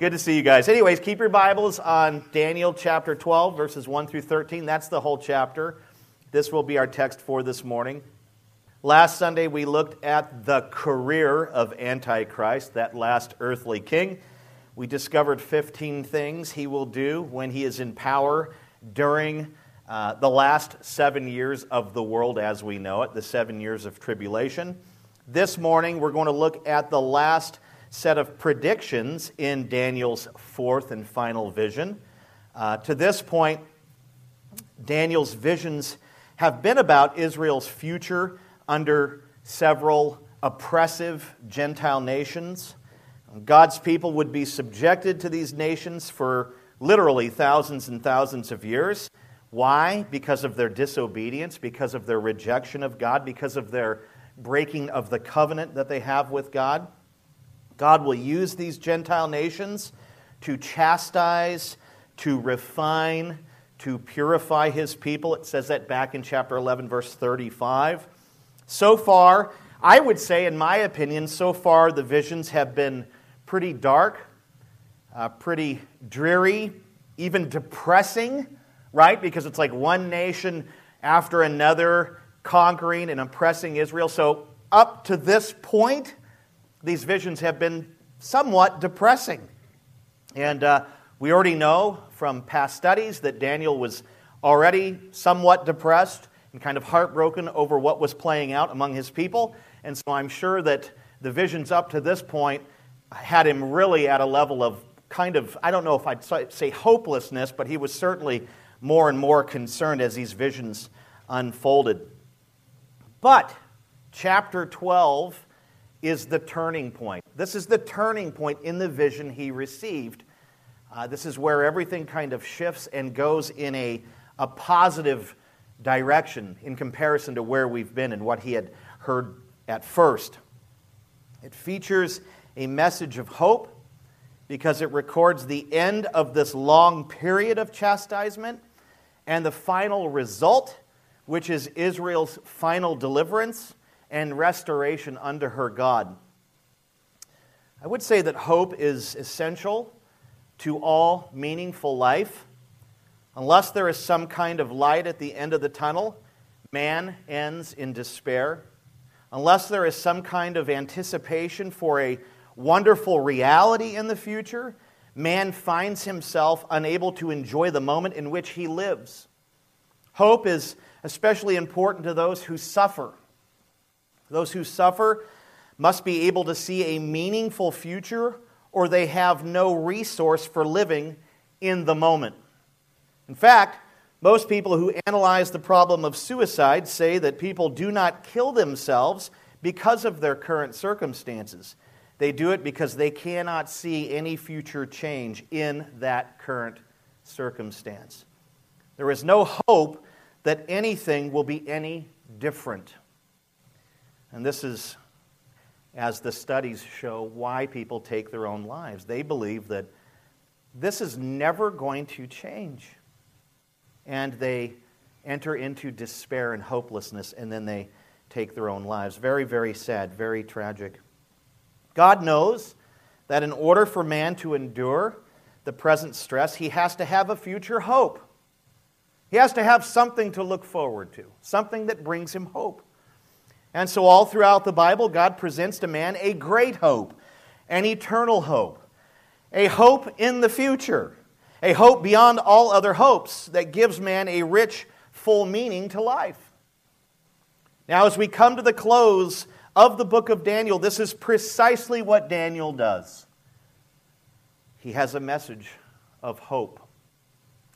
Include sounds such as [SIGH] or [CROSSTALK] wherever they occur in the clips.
Good to see you guys. Anyways, keep your Bibles on Daniel chapter 12, verses 1 through 13. That's the whole chapter. This will be our text for this morning. Last Sunday, we looked at the career of Antichrist, that last earthly king. We discovered 15 things he will do when he is in power during uh, the last seven years of the world as we know it, the seven years of tribulation. This morning, we're going to look at the last set of predictions in Daniel's fourth and final vision. Uh, to this point, Daniel's visions have been about Israel's future under several oppressive Gentile nations. God's people would be subjected to these nations for literally thousands and thousands of years. Why? Because of their disobedience, because of their rejection of God, because of their breaking of the covenant that they have with God. God will use these Gentile nations to chastise, to refine, to purify his people. It says that back in chapter 11, verse 35. So far, I would say, in my opinion, so far the visions have been pretty dark, uh, pretty dreary, even depressing, right? Because it's like one nation after another conquering and oppressing Israel. So, up to this point, these visions have been somewhat depressing. And uh, we already know from past studies that Daniel was already somewhat depressed and kind of heartbroken over what was playing out among his people. And so I'm sure that the visions up to this point had him really at a level of kind of, I don't know if I'd say hopelessness, but he was certainly more and more concerned as these visions unfolded. But chapter 12 is the turning point. This is the turning point in the vision he received. Uh, this is where everything kind of shifts and goes in a, a positive direction in comparison to where we've been and what he had heard at first. It features a message of hope because it records the end of this long period of chastisement and the final result, which is Israel's final deliverance and restoration under her God. I would say that hope is essential to all meaningful life. Unless there is some kind of light at the end of the tunnel, man ends in despair. Unless there is some kind of anticipation for a wonderful reality in the future, man finds himself unable to enjoy the moment in which he lives. Hope is especially important to those who suffer those who suffer must be able to see a meaningful future, or they have no resource for living in the moment. In fact, most people who analyze the problem of suicide say that people do not kill themselves because of their current circumstances. They do it because they cannot see any future change in that current circumstance. There is no hope that anything will be any different. And this is, as the studies show, why people take their own lives. They believe that this is never going to change. And they enter into despair and hopelessness, and then they take their own lives. Very, very sad, very tragic. God knows that in order for man to endure the present stress, he has to have a future hope. He has to have something to look forward to, something that brings him hope. And so, all throughout the Bible, God presents to man a great hope, an eternal hope, a hope in the future, a hope beyond all other hopes that gives man a rich, full meaning to life. Now, as we come to the close of the book of Daniel, this is precisely what Daniel does. He has a message of hope.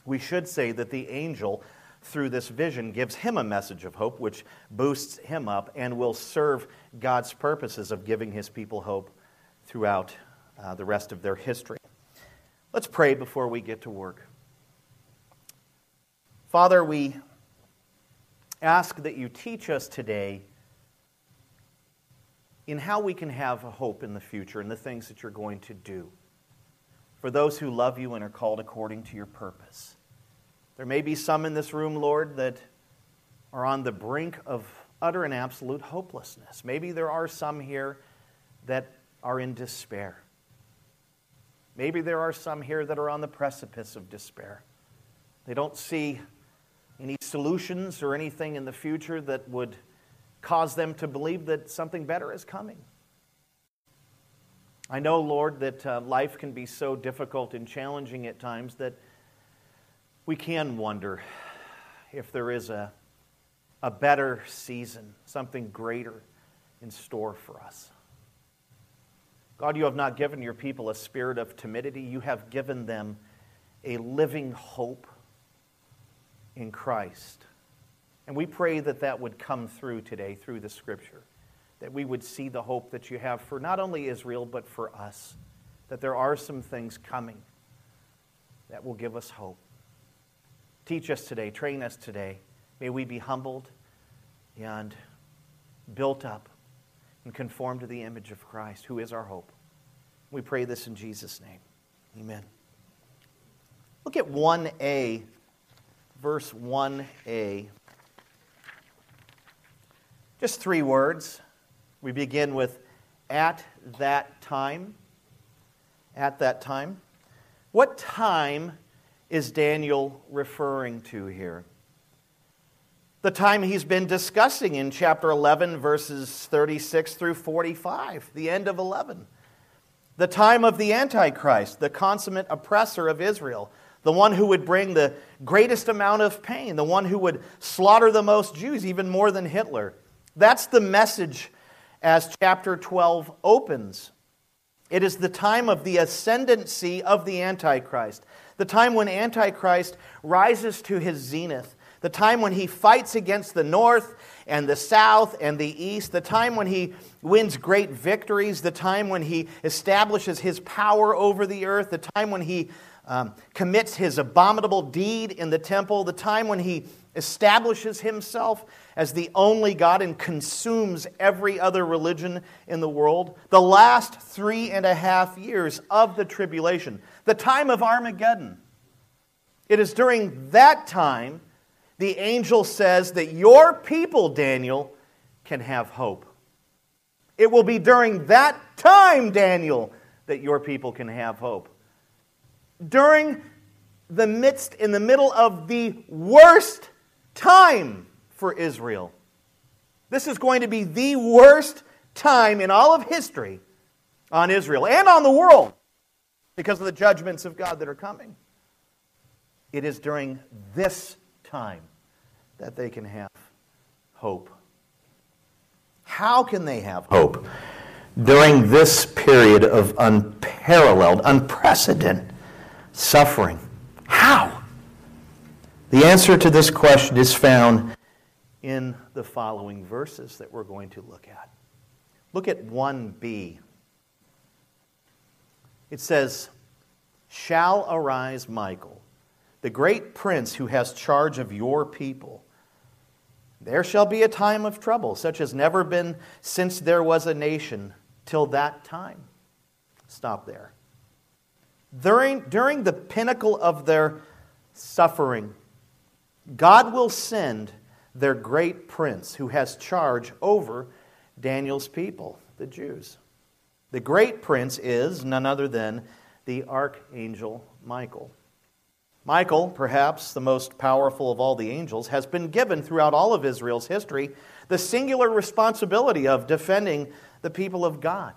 We should say that the angel through this vision gives him a message of hope, which boosts him up and will serve God's purposes of giving his people hope throughout uh, the rest of their history. Let's pray before we get to work. Father, we ask that you teach us today in how we can have hope in the future and the things that you're going to do for those who love you and are called according to your purpose. There may be some in this room, Lord, that are on the brink of utter and absolute hopelessness. Maybe there are some here that are in despair. Maybe there are some here that are on the precipice of despair. They don't see any solutions or anything in the future that would cause them to believe that something better is coming. I know, Lord, that uh, life can be so difficult and challenging at times that we can wonder if there is a, a better season, something greater in store for us. God, you have not given your people a spirit of timidity. You have given them a living hope in Christ. And we pray that that would come through today through the scripture, that we would see the hope that you have for not only Israel, but for us, that there are some things coming that will give us hope. Teach us today, train us today. May we be humbled and built up and conformed to the image of Christ, who is our hope. We pray this in Jesus' name. Amen. Look at 1a, verse 1a. Just three words. We begin with at that time. At that time. What time is Daniel referring to here? The time he's been discussing in chapter 11, verses 36 through 45, the end of 11. The time of the Antichrist, the consummate oppressor of Israel, the one who would bring the greatest amount of pain, the one who would slaughter the most Jews, even more than Hitler. That's the message as chapter 12 opens. It is the time of the ascendancy of the Antichrist the time when Antichrist rises to his zenith, the time when he fights against the north and the south and the east, the time when he wins great victories, the time when he establishes his power over the earth, the time when he um, commits his abominable deed in the temple, the time when he establishes himself as the only God and consumes every other religion in the world, the last three and a half years of the tribulation, the time of Armageddon. It is during that time the angel says that your people, Daniel, can have hope. It will be during that time, Daniel, that your people can have hope. During the midst, in the middle of the worst time for Israel. This is going to be the worst time in all of history on Israel and on the world because of the judgments of God that are coming. It is during this time that they can have hope. How can they have hope during this period of unparalleled, unprecedented suffering? How? The answer to this question is found in the following verses that we're going to look at. Look at 1b. It says, Shall arise Michael, the great prince who has charge of your people. There shall be a time of trouble, such as never been since there was a nation till that time. Stop there. During, during the pinnacle of their suffering, God will send their great prince who has charge over Daniel's people, the Jews. The great prince is none other than the archangel Michael. Michael, perhaps the most powerful of all the angels, has been given throughout all of Israel's history the singular responsibility of defending the people of God.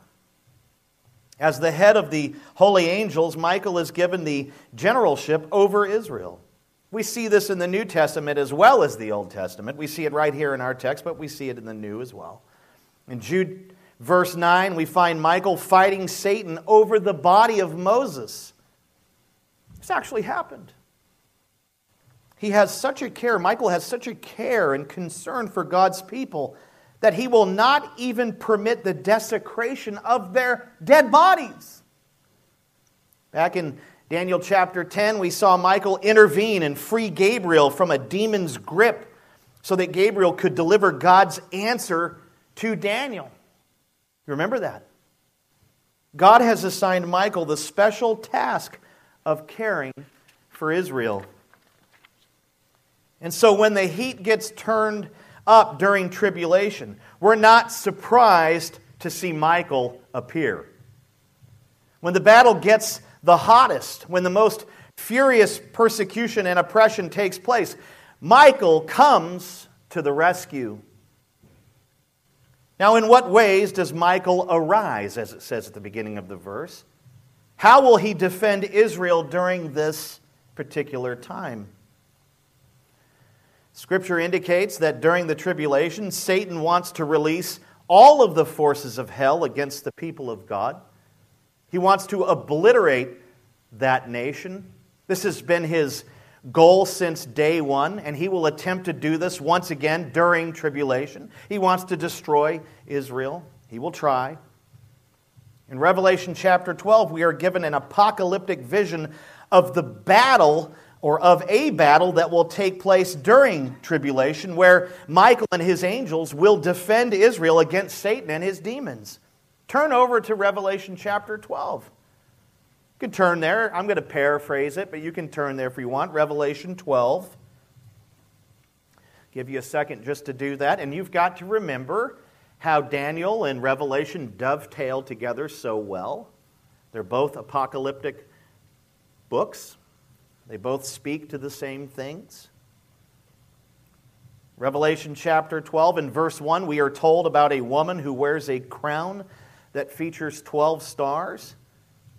As the head of the holy angels, Michael is given the generalship over Israel. We see this in the New Testament as well as the Old Testament. We see it right here in our text, but we see it in the New as well. In Jude Verse 9, we find Michael fighting Satan over the body of Moses. This actually happened. He has such a care, Michael has such a care and concern for God's people that he will not even permit the desecration of their dead bodies. Back in Daniel chapter 10, we saw Michael intervene and free Gabriel from a demon's grip so that Gabriel could deliver God's answer to Daniel. You remember that? God has assigned Michael the special task of caring for Israel. And so when the heat gets turned up during tribulation, we're not surprised to see Michael appear. When the battle gets the hottest, when the most furious persecution and oppression takes place, Michael comes to the rescue. Now, in what ways does Michael arise, as it says at the beginning of the verse? How will he defend Israel during this particular time? Scripture indicates that during the tribulation, Satan wants to release all of the forces of hell against the people of God. He wants to obliterate that nation. This has been his goal since day one, and he will attempt to do this once again during tribulation. He wants to destroy Israel. He will try. In Revelation chapter 12, we are given an apocalyptic vision of the battle or of a battle that will take place during tribulation, where Michael and his angels will defend Israel against Satan and his demons. Turn over to Revelation chapter 12. You can turn there. I'm going to paraphrase it, but you can turn there if you want. Revelation 12. Give you a second just to do that. And you've got to remember how Daniel and Revelation dovetail together so well. They're both apocalyptic books. They both speak to the same things. Revelation chapter 12 and verse 1, we are told about a woman who wears a crown that features 12 stars.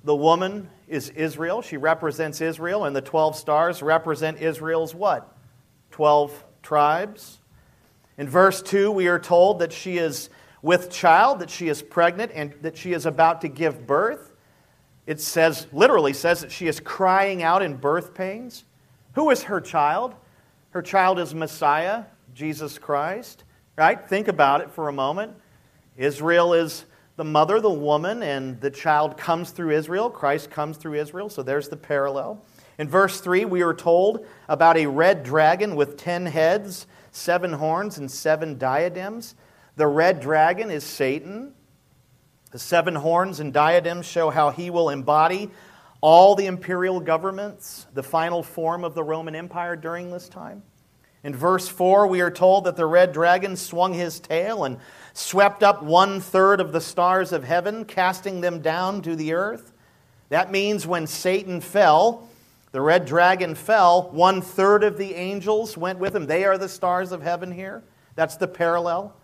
The woman is Israel. She represents Israel, and the 12 stars represent Israel's what? 12 tribes. In verse 2, we are told that she is with child, that she is pregnant, and that she is about to give birth. It says, literally says that she is crying out in birth pains. Who is her child? Her child is Messiah, Jesus Christ, right? Think about it for a moment. Israel is the mother, the woman, and the child comes through Israel. Christ comes through Israel, so there's the parallel. In verse 3, we are told about a red dragon with ten heads, seven horns, and seven diadems. The red dragon is Satan. The seven horns and diadems show how he will embody all the imperial governments, the final form of the Roman Empire during this time. In verse 4, we are told that the red dragon swung his tail and swept up one third of the stars of heaven, casting them down to the earth. That means when Satan fell, the red dragon fell, one third of the angels went with him. They are the stars of heaven here. That's the parallel.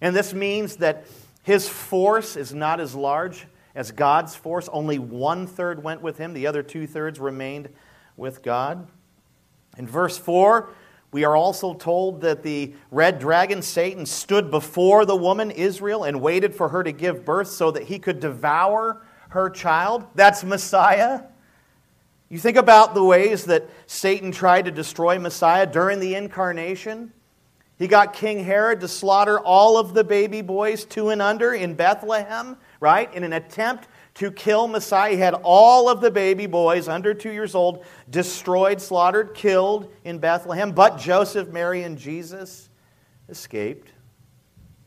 And this means that his force is not as large as God's force. Only one third went with him, the other two thirds remained with God. In verse 4, we are also told that the red dragon, Satan, stood before the woman Israel and waited for her to give birth so that he could devour her child. That's Messiah. You think about the ways that Satan tried to destroy Messiah during the incarnation. He got King Herod to slaughter all of the baby boys two and under in Bethlehem, right? In an attempt to kill Messiah. He had all of the baby boys under two years old destroyed, slaughtered, killed in Bethlehem. But Joseph, Mary, and Jesus escaped.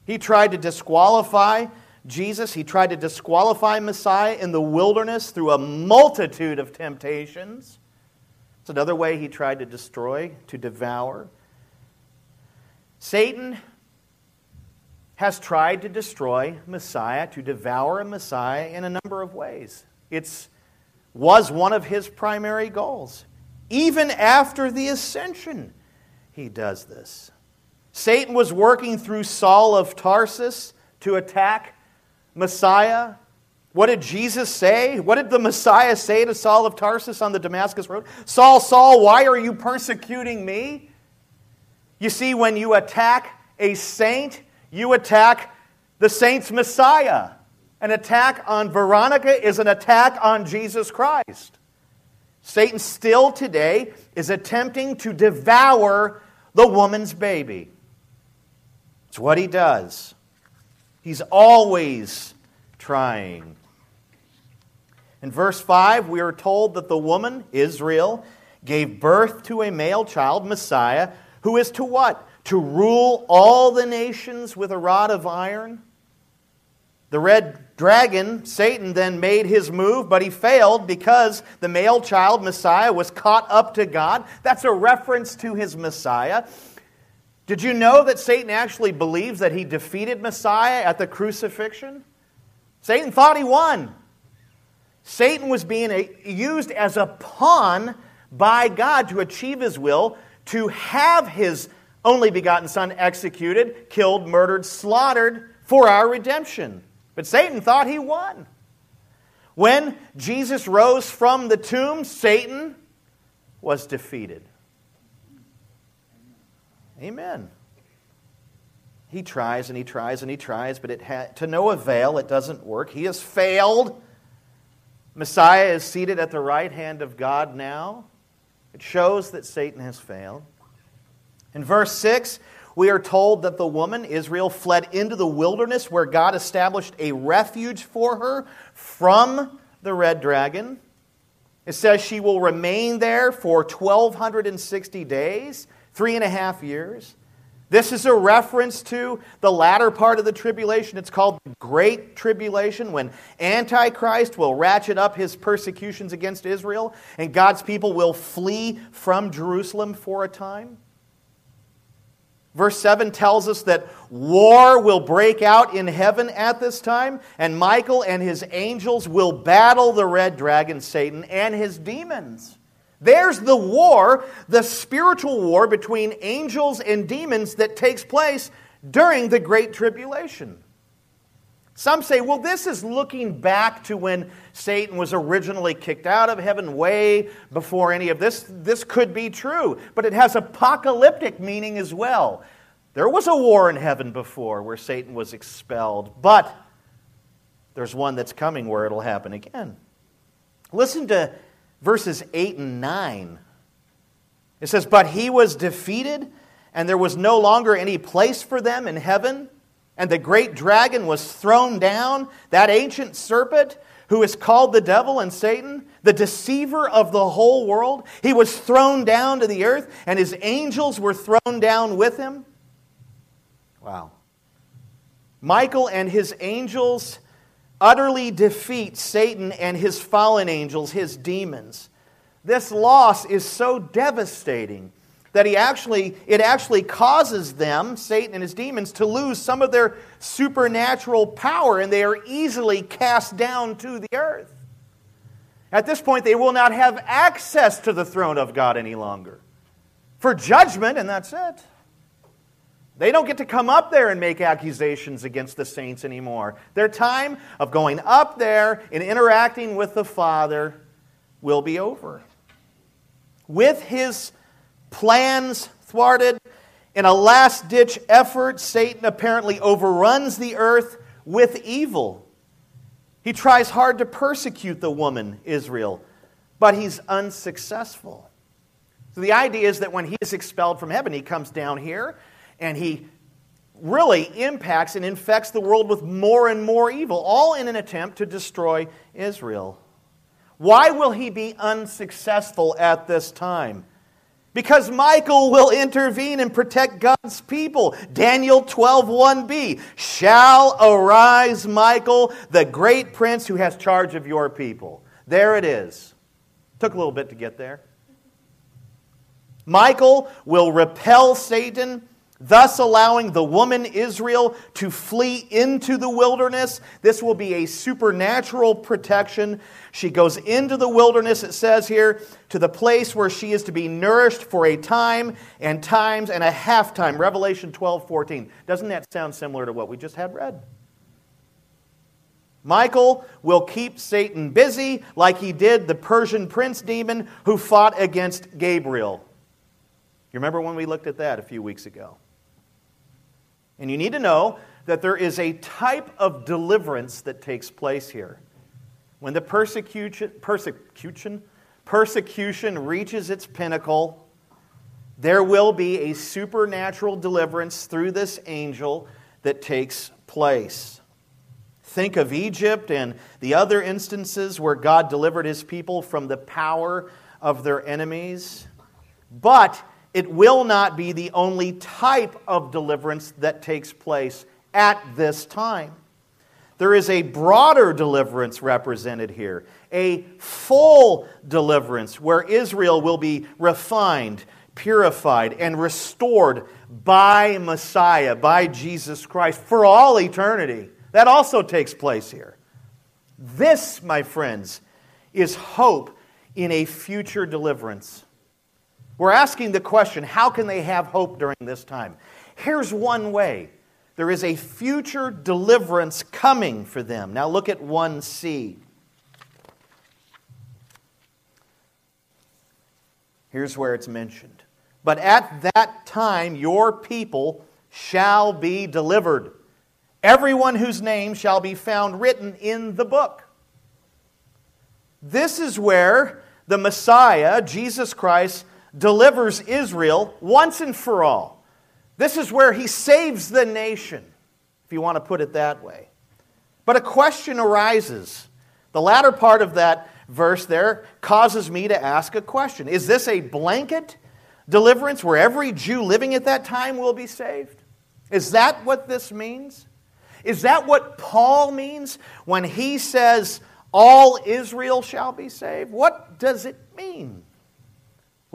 He tried to disqualify Jesus. He tried to disqualify Messiah in the wilderness through a multitude of temptations. It's another way he tried to destroy, to devour. Satan has tried to destroy Messiah, to devour Messiah in a number of ways. It was one of his primary goals. Even after the ascension, he does this. Satan was working through Saul of Tarsus to attack Messiah. What did Jesus say? What did the Messiah say to Saul of Tarsus on the Damascus Road? Saul, Saul, why are you persecuting me? You see, when you attack a saint, you attack the saint's Messiah. An attack on Veronica is an attack on Jesus Christ. Satan still today is attempting to devour the woman's baby. It's what he does. He's always trying. In verse 5, we are told that the woman, Israel, gave birth to a male child, Messiah, who is to what? To rule all the nations with a rod of iron. The red dragon, Satan, then made his move, but he failed because the male child, Messiah, was caught up to God. That's a reference to his Messiah. Did you know that Satan actually believes that he defeated Messiah at the crucifixion? Satan thought he won. Satan was being used as a pawn by God to achieve his will, to have his only begotten Son executed, killed, murdered, slaughtered for our redemption. But Satan thought he won. When Jesus rose from the tomb, Satan was defeated. Amen. He tries and he tries and he tries, but it ha- to no avail. It doesn't work. He has failed. Messiah is seated at the right hand of God now. It shows that Satan has failed. In verse 6, we are told that the woman, Israel, fled into the wilderness where God established a refuge for her from the red dragon. It says she will remain there for 1,260 days, three and a half years. This is a reference to the latter part of the tribulation. It's called the Great Tribulation, when Antichrist will ratchet up his persecutions against Israel and God's people will flee from Jerusalem for a time. Verse 7 tells us that war will break out in heaven at this time, and Michael and his angels will battle the red dragon, Satan, and his demons. There's the war, the spiritual war between angels and demons that takes place during the Great Tribulation. Some say, well, this is looking back to when Satan was originally kicked out of heaven, way before any of this. This could be true, but it has apocalyptic meaning as well. There was a war in heaven before where Satan was expelled, but there's one that's coming where it'll happen again. Listen to verses 8 and 9. It says, But he was defeated, and there was no longer any place for them in heaven. And the great dragon was thrown down, that ancient serpent who is called the devil and Satan, the deceiver of the whole world. He was thrown down to the earth, and his angels were thrown down with him. Wow. Michael and his angels utterly defeat Satan and his fallen angels, his demons. This loss is so devastating that he actually, it actually causes them, Satan and his demons, to lose some of their supernatural power and they are easily cast down to the earth. At this point, they will not have access to the throne of God any longer for judgment, and that's it. They don't get to come up there and make accusations against the saints anymore. Their time of going up there and interacting with the Father will be over. With his plans thwarted, in a last ditch effort, Satan apparently overruns the earth with evil. He tries hard to persecute the woman, Israel, but he's unsuccessful. So the idea is that when he is expelled from heaven, he comes down here and he really impacts and infects the world with more and more evil, all in an attempt to destroy Israel. Why will he be unsuccessful at this time? Because Michael will intervene and protect God's people. Daniel 12:1b shall arise Michael, the great prince who has charge of your people. There it is. Took a little bit to get there. Michael will repel Satan thus allowing the woman Israel to flee into the wilderness. This will be a supernatural protection. She goes into the wilderness, it says here, to the place where she is to be nourished for a time and times and a half time. Revelation 12 14. Doesn't that sound similar to what we just had read? Michael will keep Satan busy like he did the Persian prince demon who fought against Gabriel. You remember when we looked at that a few weeks ago? And you need to know that there is a type of deliverance that takes place here. When the persecution, persecution, persecution reaches its pinnacle, there will be a supernatural deliverance through this angel that takes place. Think of Egypt and the other instances where God delivered his people from the power of their enemies. But it will not be the only type of deliverance that takes place at this time. There is a broader deliverance represented here, a full deliverance where Israel will be refined, purified, and restored by Messiah, by Jesus Christ, for all eternity. That also takes place here. This, my friends, is hope in a future deliverance. We're asking the question how can they have hope during this time? Here's one way there is a future deliverance coming for them. Now look at 1c. Here's where it's mentioned. But at that time, your people shall be delivered. Everyone whose name shall be found written in the book. This is where the Messiah, Jesus Christ, delivers Israel once and for all. This is where he saves the nation, if you want to put it that way. But a question arises. The latter part of that verse there causes me to ask a question Is this a blanket deliverance where every Jew living at that time will be saved? Is that what this means? Is that what Paul means when he says, All Israel shall be saved? What does it mean?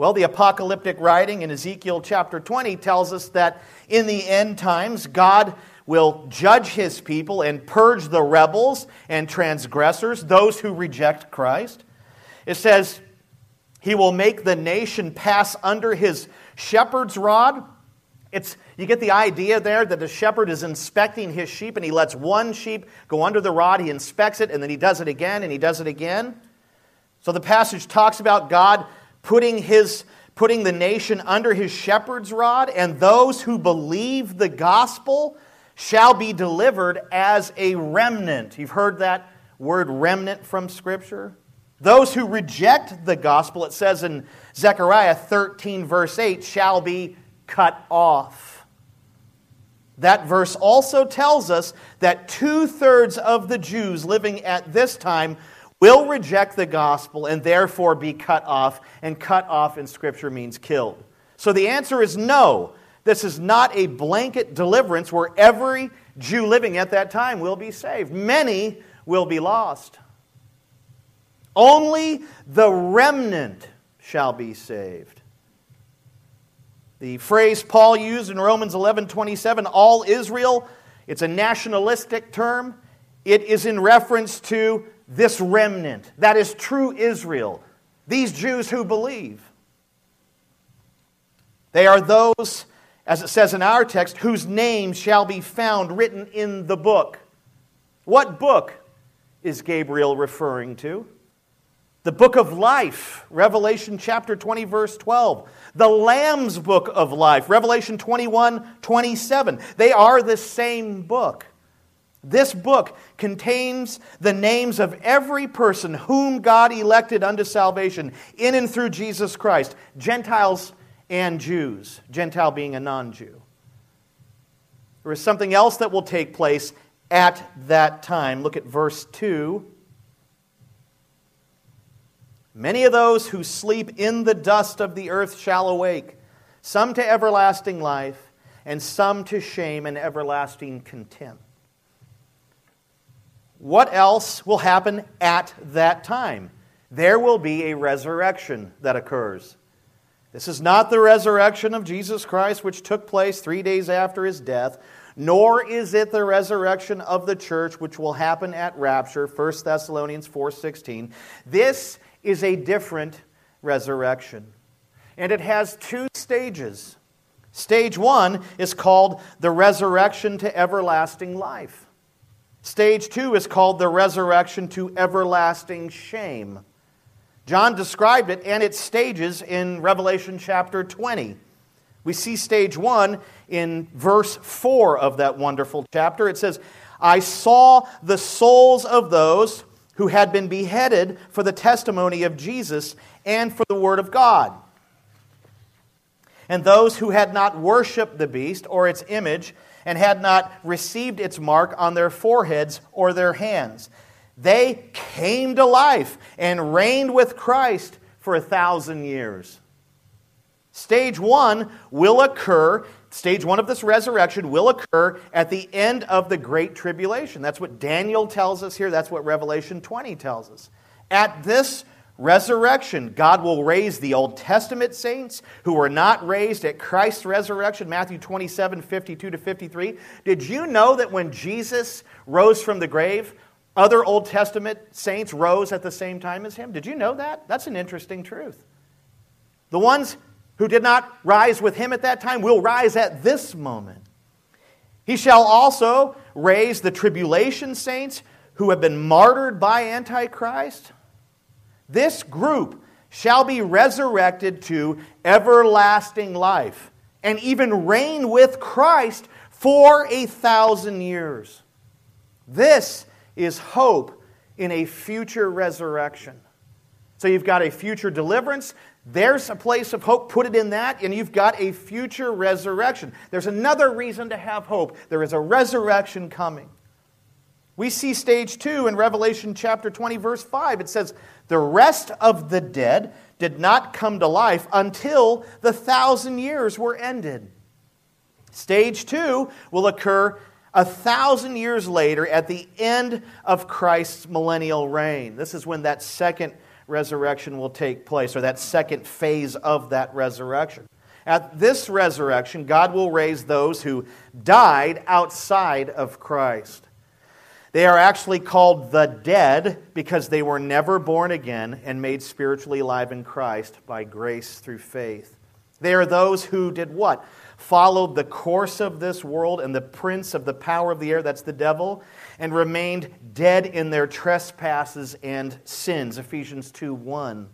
Well, the apocalyptic writing in Ezekiel chapter 20 tells us that in the end times, God will judge his people and purge the rebels and transgressors, those who reject Christ. It says, He will make the nation pass under his shepherd's rod. It's, you get the idea there that the shepherd is inspecting his sheep and he lets one sheep go under the rod, he inspects it, and then he does it again and he does it again. So the passage talks about God putting, his, putting the nation under his shepherd's rod, and those who believe the gospel shall be delivered as a remnant. You've heard that word remnant from Scripture? Those who reject the gospel, it says in Zechariah 13, verse 8, shall be cut off. That verse also tells us that two thirds of the Jews living at this time will reject the gospel and therefore be cut off. And cut off in Scripture means killed. So the answer is no. This is not a blanket deliverance where every Jew living at that time will be saved. Many will be lost. Only the remnant shall be saved. The phrase Paul used in Romans 11 27, all Israel, it's a nationalistic term. It is in reference to this remnant. That is true Israel. These Jews who believe. They are those, as it says in our text, whose names shall be found written in the book. What book is Gabriel referring to? The book of life, Revelation chapter 20, verse 12. The Lamb's book of life, Revelation 21, 27. They are the same book. This book contains the names of every person whom God elected unto salvation in and through Jesus Christ, Gentiles and Jews, Gentile being a non Jew. There is something else that will take place at that time. Look at verse 2. Many of those who sleep in the dust of the earth shall awake, some to everlasting life, and some to shame and everlasting contempt. What else will happen at that time? There will be a resurrection that occurs. This is not the resurrection of Jesus Christ, which took place three days after his death, nor is it the resurrection of the church, which will happen at rapture, 1 Thessalonians 4.16. This is a different resurrection. And it has two stages. Stage one is called the resurrection to everlasting life. Stage two is called the resurrection to everlasting shame. John described it and its stages in Revelation chapter 20. We see stage one in verse 4 of that wonderful chapter. It says, I saw the souls of those who had been beheaded for the testimony of Jesus and for the word of God. And those who had not worshiped the beast or its image and had not received its mark on their foreheads or their hands. They came to life and reigned with Christ for a thousand years. Stage one will occur, stage one of this resurrection will occur at the end of the Great Tribulation. That's what Daniel tells us here, that's what Revelation 20 tells us. At this resurrection. God will raise the Old Testament saints who were not raised at Christ's resurrection, Matthew 27 52 to 53. Did you know that when Jesus rose from the grave, Other Old Testament saints rose at the same time as him. Did you know that? That's an interesting truth. The ones who did not rise with him at that time will rise at this moment. He shall also raise the tribulation saints who have been martyred by Antichrist. This group shall be resurrected to everlasting life and even reign with Christ for a thousand years. This is hope in a future resurrection. So you've got a future deliverance. There's a place of hope. Put it in that, and you've got a future resurrection. There's another reason to have hope. There is a resurrection coming. We see stage two in Revelation chapter 20, verse 5. It says, The rest of the dead did not come to life until the thousand years were ended. Stage two will occur a thousand years later at the end of Christ's millennial reign. This is when that second resurrection will take place, or that second phase of that resurrection. At this resurrection, God will raise those who died outside of Christ. They are actually called the dead because they were never born again and made spiritually alive in Christ by grace through faith. They are those who did what? Followed the course of this world and the prince of the power of the air, that's the devil, and remained dead in their trespasses and sins. Ephesians 2 1.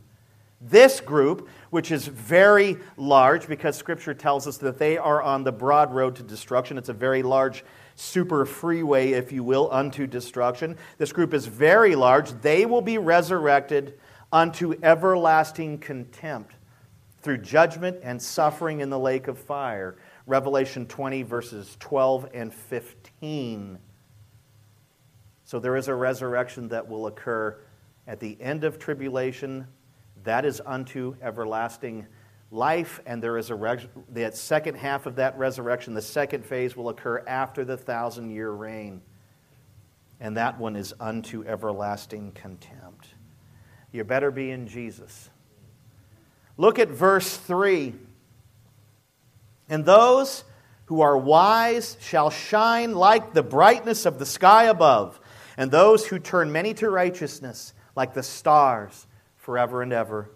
This group, which is very large because Scripture tells us that they are on the broad road to destruction, it's a very large super freeway, if you will, unto destruction. This group is very large. They will be resurrected unto everlasting contempt through judgment and suffering in the lake of fire. Revelation 20, verses 12 and 15. So there is a resurrection that will occur at the end of tribulation. That is unto everlasting life, and there is a res- the second half of that resurrection, the second phase will occur after the thousand year reign. And that one is unto everlasting contempt. You better be in Jesus. Look at verse 3. And those who are wise shall shine like the brightness of the sky above, and those who turn many to righteousness like the stars forever and ever.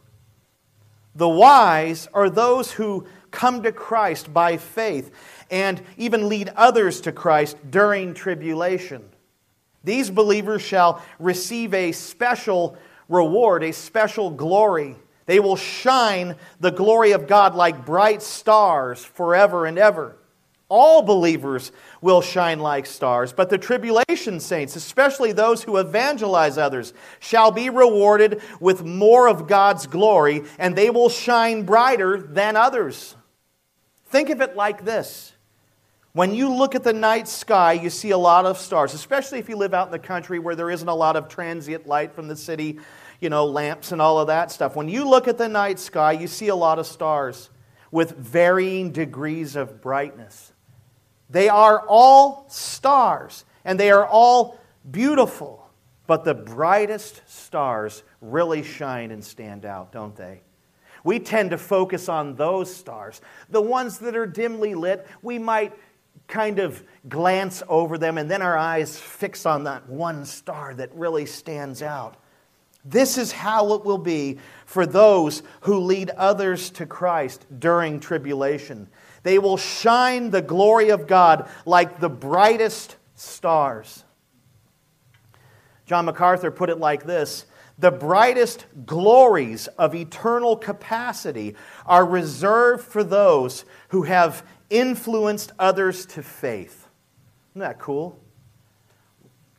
The wise are those who come to Christ by faith and even lead others to Christ during tribulation. These believers shall receive a special reward, a special glory. They will shine the glory of God like bright stars forever and ever. All believers will shine like stars, but the tribulation saints, especially those who evangelize others, shall be rewarded with more of God's glory, and they will shine brighter than others. Think of it like this. When you look at the night sky, you see a lot of stars, especially if you live out in the country where there isn't a lot of transient light from the city, you know, lamps and all of that stuff. When you look at the night sky, you see a lot of stars with varying degrees of brightness. They are all stars, and they are all beautiful. But the brightest stars really shine and stand out, don't they? We tend to focus on those stars. The ones that are dimly lit, we might kind of glance over them, and then our eyes fix on that one star that really stands out. This is how it will be for those who lead others to Christ during tribulation. They will shine the glory of God like the brightest stars. John MacArthur put it like this The brightest glories of eternal capacity are reserved for those who have influenced others to faith. Isn't that cool?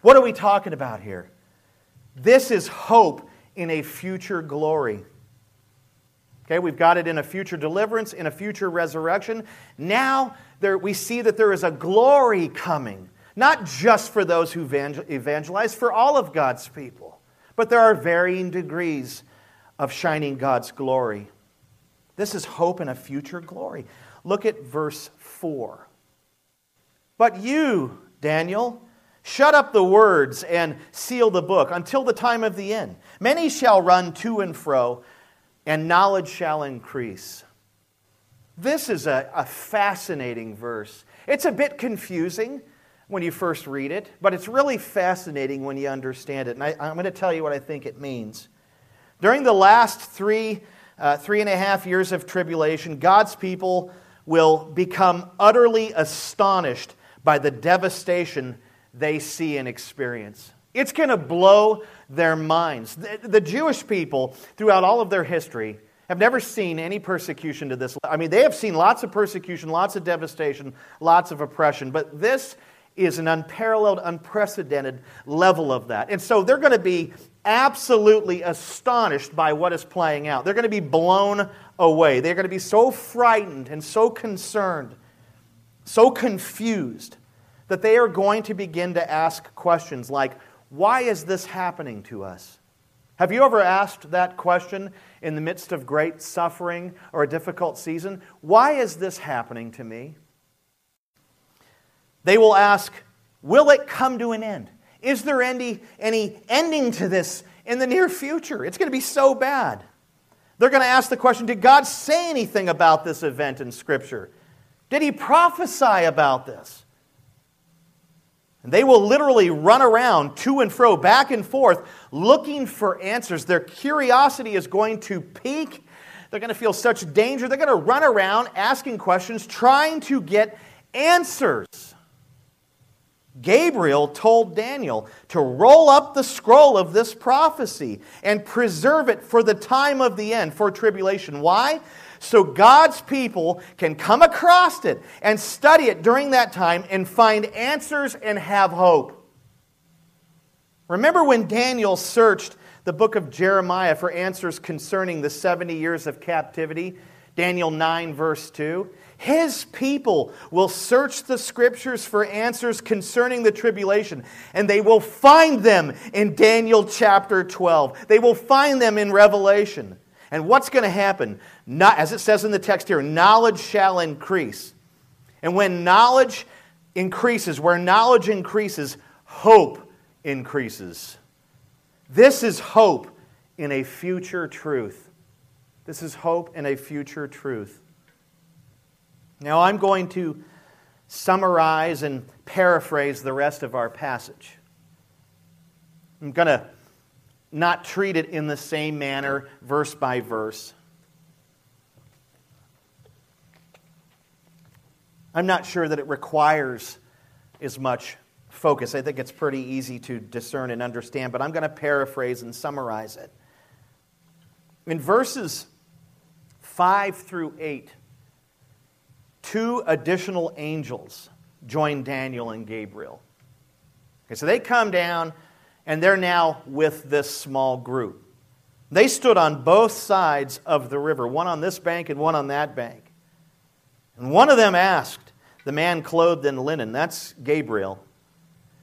What are we talking about here? This is hope in a future glory. Okay, we've got it in a future deliverance, in a future resurrection. Now there, we see that there is a glory coming, not just for those who evangelize, for all of God's people. But there are varying degrees of shining God's glory. This is hope in a future glory. Look at verse 4. But you, Daniel, shut up the words and seal the book until the time of the end. Many shall run to and fro and knowledge shall increase. This is a, a fascinating verse. It's a bit confusing. when you first read it, but it's really fascinating when you understand it. And I, am going to tell you what I think it means. During the last three, uh, three and a half years of tribulation, God's people will become utterly astonished by the devastation they see and experience. It's going to blow their minds. The, the, Jewish people, throughout all of their history, have never seen any persecution to this. I mean, they have seen lots of persecution, lots of devastation, lots of oppression, but this is an unparalleled, unprecedented level of that. And so they're going to be absolutely astonished by what is playing out. They're going to be blown away. They're going to be so frightened and so concerned, so confused, that they are going to begin to ask questions like, Why is this happening to us? Have you ever asked that question in the midst of great suffering or a difficult season? Why is this happening to me? They will ask, Will it come to an end? Is there any, any ending to this in the near future? It's going to be so bad. They're going to ask the question Did God say anything about this event in Scripture? Did He prophesy about this? And they will literally run around to and fro, back and forth, looking for answers. Their curiosity is going to peak. They're going to feel such danger. They're going to run around asking questions, trying to get answers. Gabriel told Daniel to roll up the scroll of this prophecy and preserve it for the time of the end, for tribulation. Why? So God's people can come across it and study it during that time and find answers and have hope. Remember when Daniel searched the book of Jeremiah for answers concerning the 70 years of captivity? Daniel 9, verse 2. His people will search the scriptures for answers concerning the tribulation, and they will find them in Daniel chapter 12. They will find them in Revelation. And what's going to happen? Not, as it says in the text here, knowledge shall increase. And when knowledge increases, where knowledge increases, hope increases. This is hope in a future truth. This is hope in a future truth. Now, I'm going to summarize and paraphrase the rest of our passage. I'm going to not treat it in the same manner, verse by verse. I'm not sure that it requires as much focus. I think it's pretty easy to discern and understand, but I'm going to paraphrase and summarize it. In verses 5 through 8, two additional angels join Daniel and Gabriel. Okay, so they come down and they're now with this small group. They stood on both sides of the river, one on this bank and one on that bank. And one of them asked the man clothed in linen, that's Gabriel,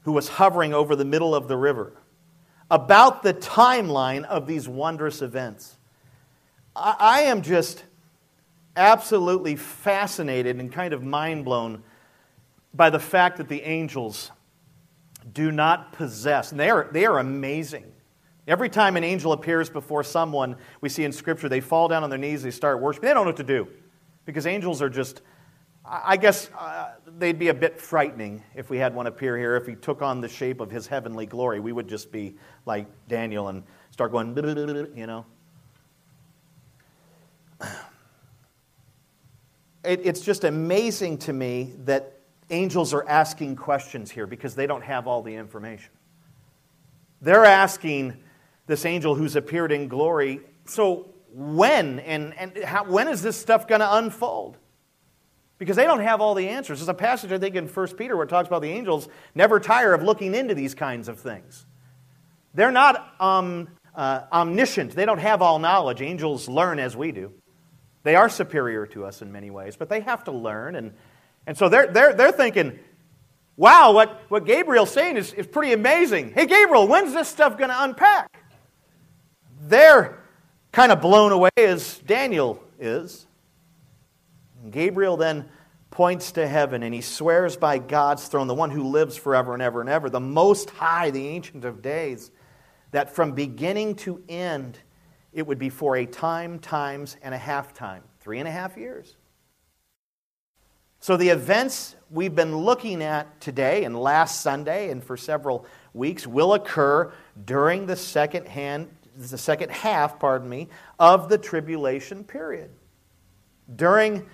who was hovering over the middle of the river, about the timeline of these wondrous events. I, I am just absolutely fascinated and kind of mind blown by the fact that the angels do not possess, and they are, they are amazing. Every time an angel appears before someone, we see in Scripture, they fall down on their knees, they start worshiping. They don't know what to do because angels are just, I guess uh, they'd be a bit frightening if we had one appear here. If he took on the shape of his heavenly glory, we would just be like Daniel and start going, you know. it, it's just amazing to me that angels are asking questions here because they don't have all the information. They're asking this angel who's appeared in glory, so when and, and how, when is this stuff going to unfold? Because they don't have all the answers. There's a passage, I think, in 1 Peter where it talks about the angels never tire of looking into these kinds of things. They're not um, uh, omniscient, they don't have all knowledge. Angels learn as we do. They are superior to us in many ways, but they have to learn. And, and so they're, they're, they're thinking, wow, what, what Gabriel's saying is, is pretty amazing. Hey, Gabriel, when's this stuff going to unpack? They're kind of blown away as Daniel is. Gabriel then points to heaven and he swears by God's throne, the one who lives forever and ever and ever, the Most High, the Ancient of Days, that from beginning to end, it would be for a time, times, and a half time. Three and a half years. So, the events we've been looking at today and last Sunday and for several weeks will occur during the second hand, the second half, pardon me, of the tribulation period. During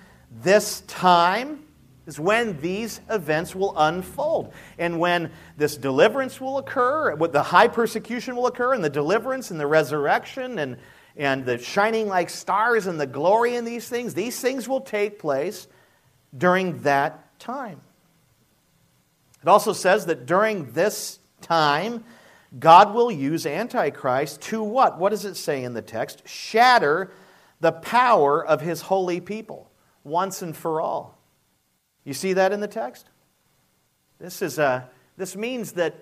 this time is when these events will unfold and when this deliverance will occur, the high persecution will occur, and the deliverance and the resurrection and, and the shining like stars and the glory in these things. These things will take place during that time. It also says that during this time, God will use Antichrist to what? What does it say in the text? Shatter the power of his holy people once and for all. You see that in the text? This, is a, this means that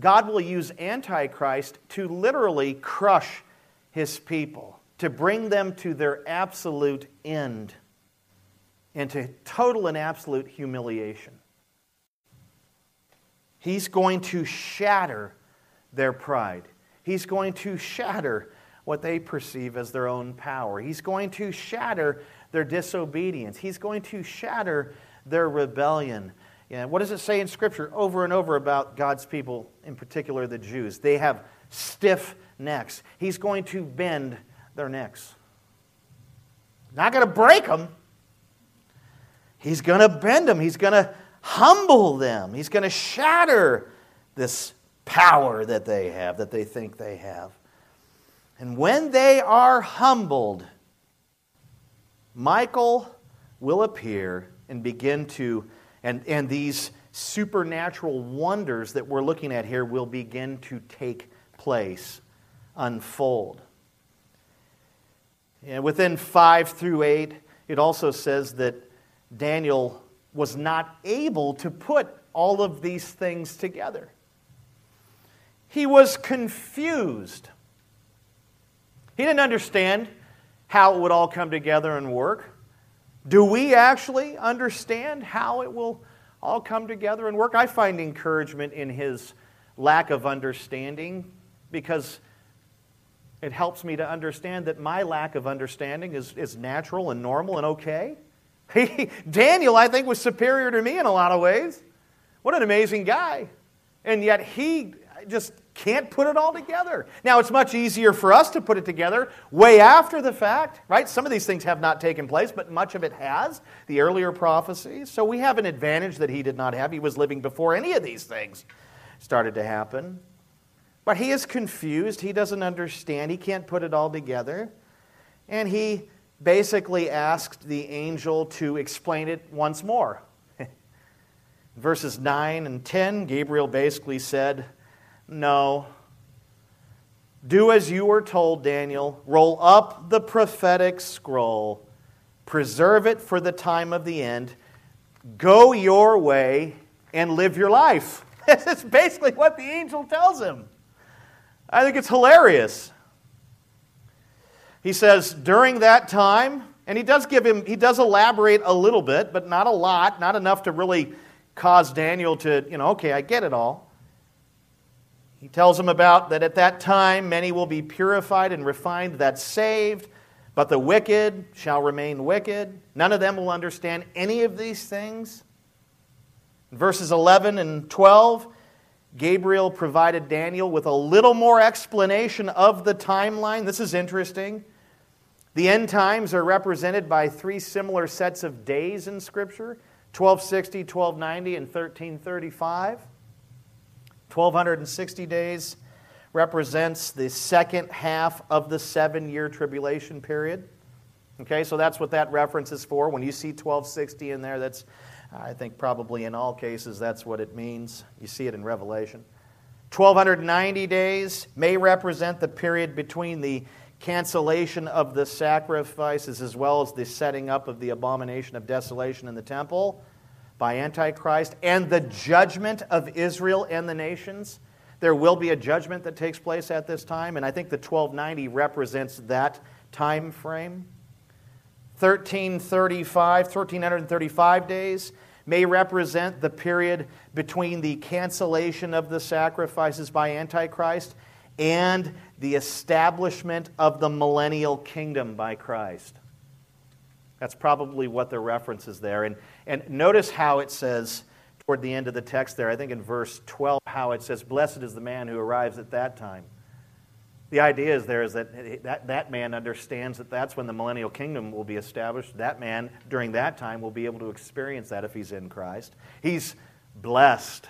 God will use Antichrist to literally crush his people, to bring them to their absolute end, and to total and absolute humiliation. He's going to shatter their pride. He's going to shatter what they perceive as their own power. He's going to shatter their disobedience. He's going to shatter their rebellion. Yeah, what does it say in Scripture over and over about God's people, in particular the Jews? They have stiff necks. He's going to bend their necks. Not going to break them. He's going to bend them. He's going to humble them. He's going to shatter this power that they have, that they think they have. And when they are humbled, Michael will appear and begin to, and, and these supernatural wonders that we're looking at here will begin to take place, unfold. And within 5 through 8, it also says that Daniel was not able to put all of these things together. He was confused. He didn't understand how it would all come together and work. Do we actually understand how it will all come together and work? I find encouragement in his lack of understanding because it helps me to understand that my lack of understanding is, is natural and normal and okay. [LAUGHS] Daniel, I think, was superior to me in a lot of ways. What an amazing guy. And yet he just can't put it all together. Now, it's much easier for us to put it together way after the fact, right? Some of these things have not taken place, but much of it has, the earlier prophecies. So we have an advantage that he did not have. He was living before any of these things started to happen. But he is confused. He doesn't understand. He can't put it all together. And he basically asked the angel to explain it once more. [LAUGHS] Verses 9 and 10, Gabriel basically said, No. Do as you were told, Daniel. Roll up the prophetic scroll, preserve it for the time of the end, go your way, and live your life. [LAUGHS] That's basically what the angel tells him. I think it's hilarious. He says, during that time, and he does give him, he does elaborate a little bit, but not a lot, not enough to really cause Daniel to, you know, okay, I get it all. He tells him about that at that time many will be purified and refined, that's saved, but the wicked shall remain wicked. None of them will understand any of these things. verses 11 and 12, Gabriel provided Daniel with a little more explanation of the timeline. This is interesting. The end times are represented by three similar sets of days in Scripture 1260, 1290, and 1335. 1260 days represents the second half of the seven year tribulation period. Okay, so that's what that reference is for. When you see 1260 in there, that's I think probably in all cases that's what it means. You see it in Revelation. 1290 days may represent the period between the cancellation of the sacrifices as well as the setting up of the abomination of desolation in the temple by Antichrist and the judgment of Israel and the nations. There will be a judgment that takes place at this time, and I think the 1290 represents that time frame. 1335, 1335 days may represent the period between the cancellation of the sacrifices by Antichrist and the establishment of the millennial kingdom by Christ. That's probably what the reference is there. And, and notice how it says toward the end of the text there, I think in verse 12, how it says, Blessed is the man who arrives at that time. The idea is there is that, that that man understands that that's when the millennial kingdom will be established. That man, during that time, will be able to experience that if he's in Christ. He's blessed.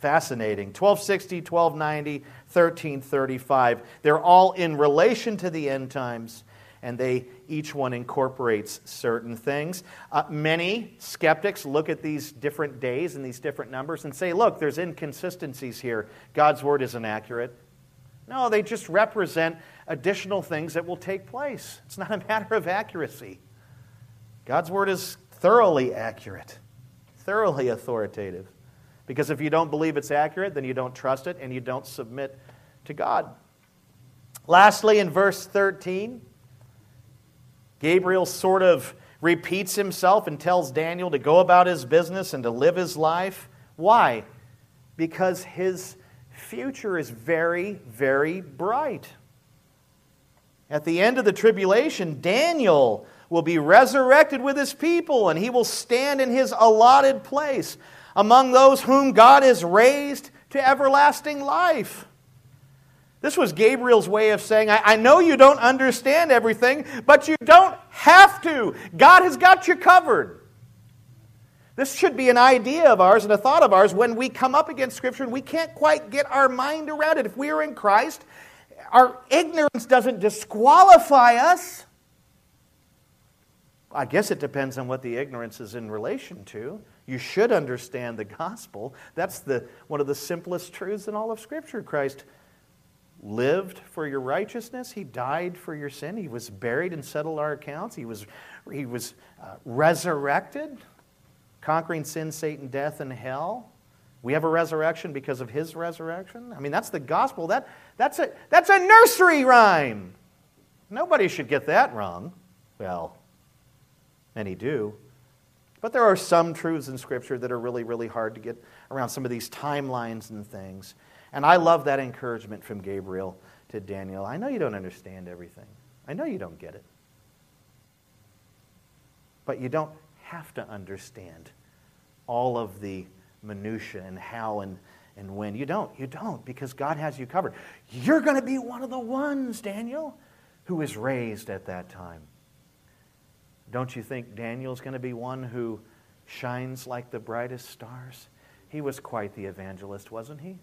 Fascinating. 1260, 1290, 1335. They're all in relation to the end times, and they each one incorporates certain things. Uh, many skeptics look at these different days and these different numbers and say, look, there's inconsistencies here. God's word isn't accurate. No, they just represent additional things that will take place. It's not a matter of accuracy. God's word is thoroughly accurate, thoroughly authoritative. Because if you don't believe it's accurate, then you don't trust it and you don't submit to God. Lastly, in verse 13, Gabriel sort of repeats himself and tells Daniel to go about his business and to live his life. Why? Because his future is very, very bright. At the end of the tribulation, Daniel will be resurrected with his people, and he will stand in his allotted place among those whom God has raised to everlasting life. This was Gabriel's way of saying, I, I, know you don't understand everything, but you don't have to. God has got you covered. This should be an idea of ours and a thought of ours when we come up against Scripture and we can't quite get our mind around it. If we are in Christ, our ignorance doesn't disqualify us. I guess it depends on what the ignorance is in relation to. You should understand the gospel. That's the, one of the simplest truths in all of Scripture. Christ lived for your righteousness. He died for your sin. He was buried and settled our accounts. He was, he was uh, resurrected, conquering sin, Satan, death, and hell. We have a resurrection because of his resurrection. I mean, that's the gospel. That, that's, a, that's a nursery rhyme. Nobody should get that wrong. Well, many do. But there are some truths in Scripture that are really, really hard to get around some of these timelines and things. And I love that encouragement from Gabriel to Daniel. I know you don't understand everything, I know you don't get it. But you don't have to understand all of the minutiae and how and, and when. You don't. You don't, because God has you covered. You're going to be one of the ones, Daniel, who is raised at that time. Don't you think Daniel's going to be one who shines like the brightest stars? He was quite the evangelist, wasn't he?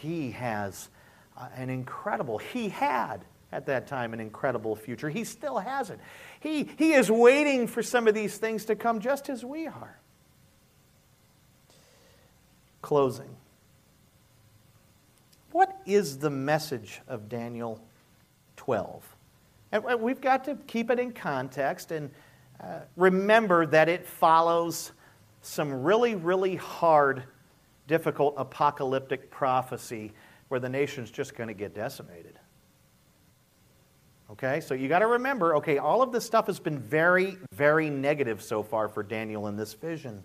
He has uh, an incredible, he had at that time an incredible future. He still has it. He, he is waiting for some of these things to come just as we are. Closing. What is the message of Daniel 12? And we've got to keep it in context and uh, remember that it follows some really, really hard difficult apocalyptic prophecy where the nation's just going to get decimated. Okay, so you got to remember okay, all of this stuff has been very, very negative so far for Daniel in this vision.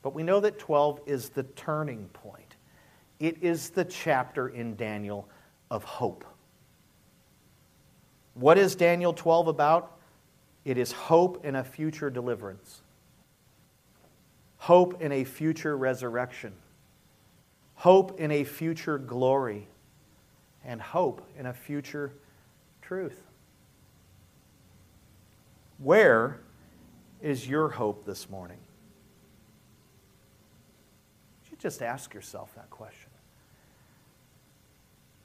But we know that 12 is the turning point, it is the chapter in Daniel of hope. What is Daniel 12 about? It is hope in a future deliverance, hope in a future resurrection hope in a future glory, and hope in a future truth. Where is your hope this morning? You just ask yourself that question.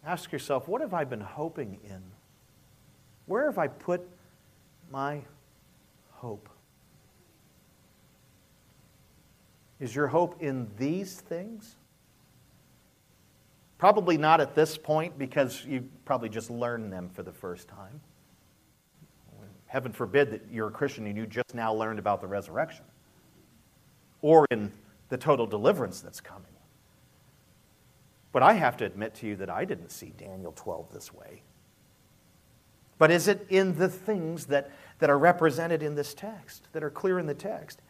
Ask yourself, what have I been hoping in? Where have I put my hope? Is your hope in these things? Probably not at this point because you probably just learned them for the first time. Heaven forbid that you're a Christian and you just now learned about the resurrection or in the total deliverance that's coming. But I have to admit to you that I didn't see Daniel 12 this way. But is it in the things that, that are represented in this text, that are clear in the text?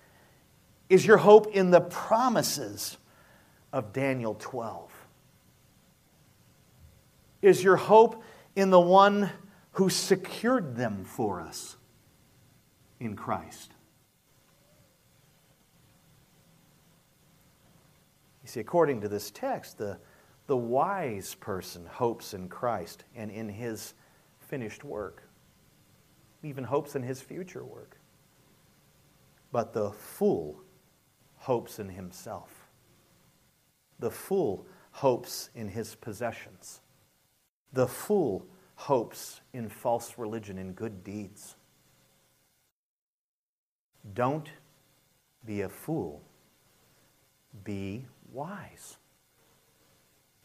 Is your hope in the promises of Daniel 12? Is your hope in the one who secured them for us? in Christ. You see, according to this text, the, the wise person hopes in Christ and in his finished work, even hopes in his future work. But the fool hopes in himself. The fool hopes in his possessions. The fool hopes in false religion, in good deeds. Don't be a fool, be wise.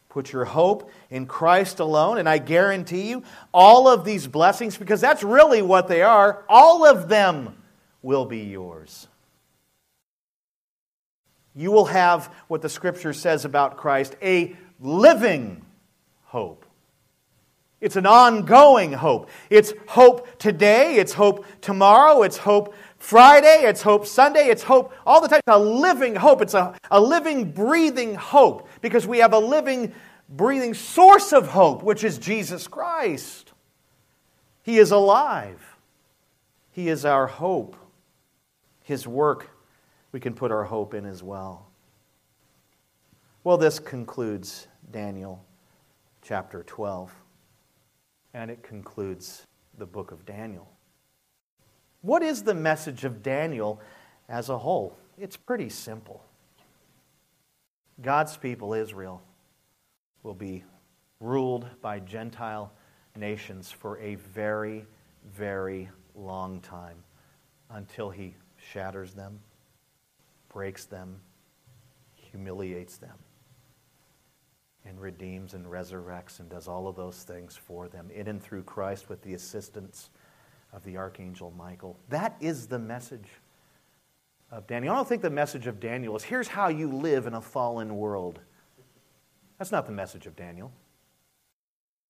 Put your hope in Christ alone, and I guarantee you, all of these blessings, because that's really what they are, all of them will be yours. You will have what the scripture says about Christ a living hope. It's an ongoing hope. It's hope today, it's hope tomorrow, it's hope Friday, it's hope Sunday, it's hope all the time. It's a living hope. It's a, a living, breathing hope because we have a living, breathing source of hope, which is Jesus Christ. He is alive, He is our hope. His work we can put our hope in as well. Well, this concludes Daniel chapter 12, and it concludes the book of Daniel. What is the message of Daniel as a whole? It's pretty simple. God's people, Israel, will be ruled by Gentile nations for a very, very long time until he shatters them, breaks them, humiliates them, and redeems and resurrects and does all of those things for them in and through Christ with the assistance of the archangel Michael. That is the message of Daniel. I don't think the message of Daniel is here's how you live in a fallen world. That's not the message of Daniel.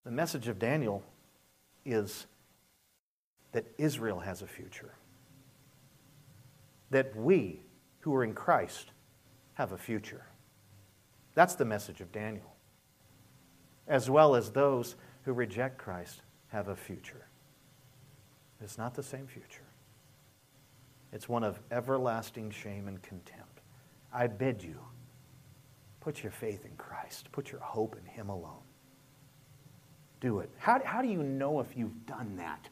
The message of Daniel is that Israel has a future, that we who are in Christ have a future. That's the message of Daniel, as well as those who reject Christ have a future. It's not the same future. It's one of everlasting shame and contempt. I bid you, put your faith in Christ, put your hope in Him alone. Do it. How, how do you know if you've done that?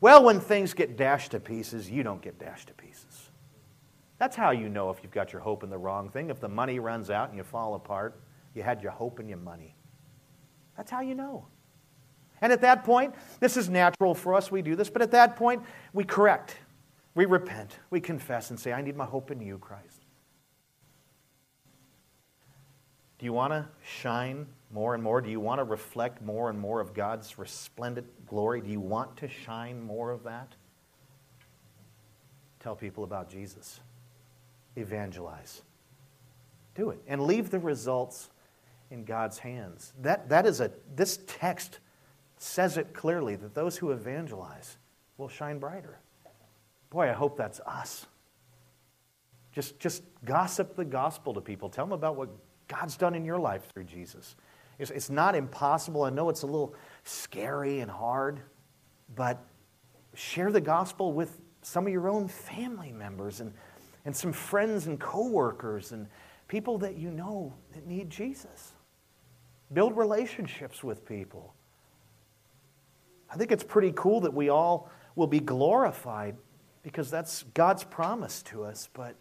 Well, when things get dashed to pieces, you don't get dashed to pieces. That's how you know if you've got your hope in the wrong thing. If the money runs out and you fall apart, you had your hope in your money. That's how you know. And at that point, this is natural for us, we do this, but at that point, we correct, we repent, we confess, and say, I need my hope in you, Christ. Do you want to shine more and more? Do you want to reflect more and more of God's resplendent glory? Do you want to shine more of that? Tell people about Jesus. Evangelize. Do it. And leave the results in God's hands. That, that is a, this text says it clearly that those who evangelize will shine brighter. Boy, I hope that's us. Just, just gossip the gospel to people. Tell them about what God's done in your life through Jesus. It's, it's not impossible. I know it's a little scary and hard, but share the gospel with some of your own family members and, and some friends and coworkers and people that you know that need Jesus. Build relationships with people. I think it's pretty cool that we all will be glorified because that's God's promise to us. But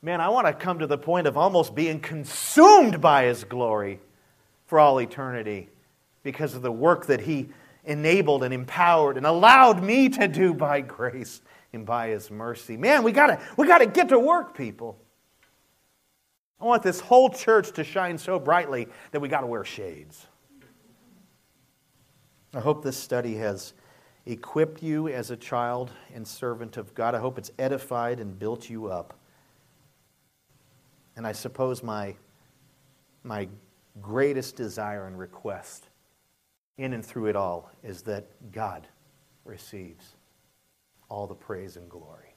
man, I want to come to the point of almost being consumed by His glory for all eternity because of the work that He enabled and empowered and allowed me to do by [LAUGHS] grace and by His mercy. Man, we gotta we gotta get to work, people. I want this whole church to shine so brightly that we got to wear shades. I hope this study has equipped you as a child and servant of God. I hope it's edified and built you up. And I suppose my, my greatest desire and request in and through it all is that God receives all the praise and glory.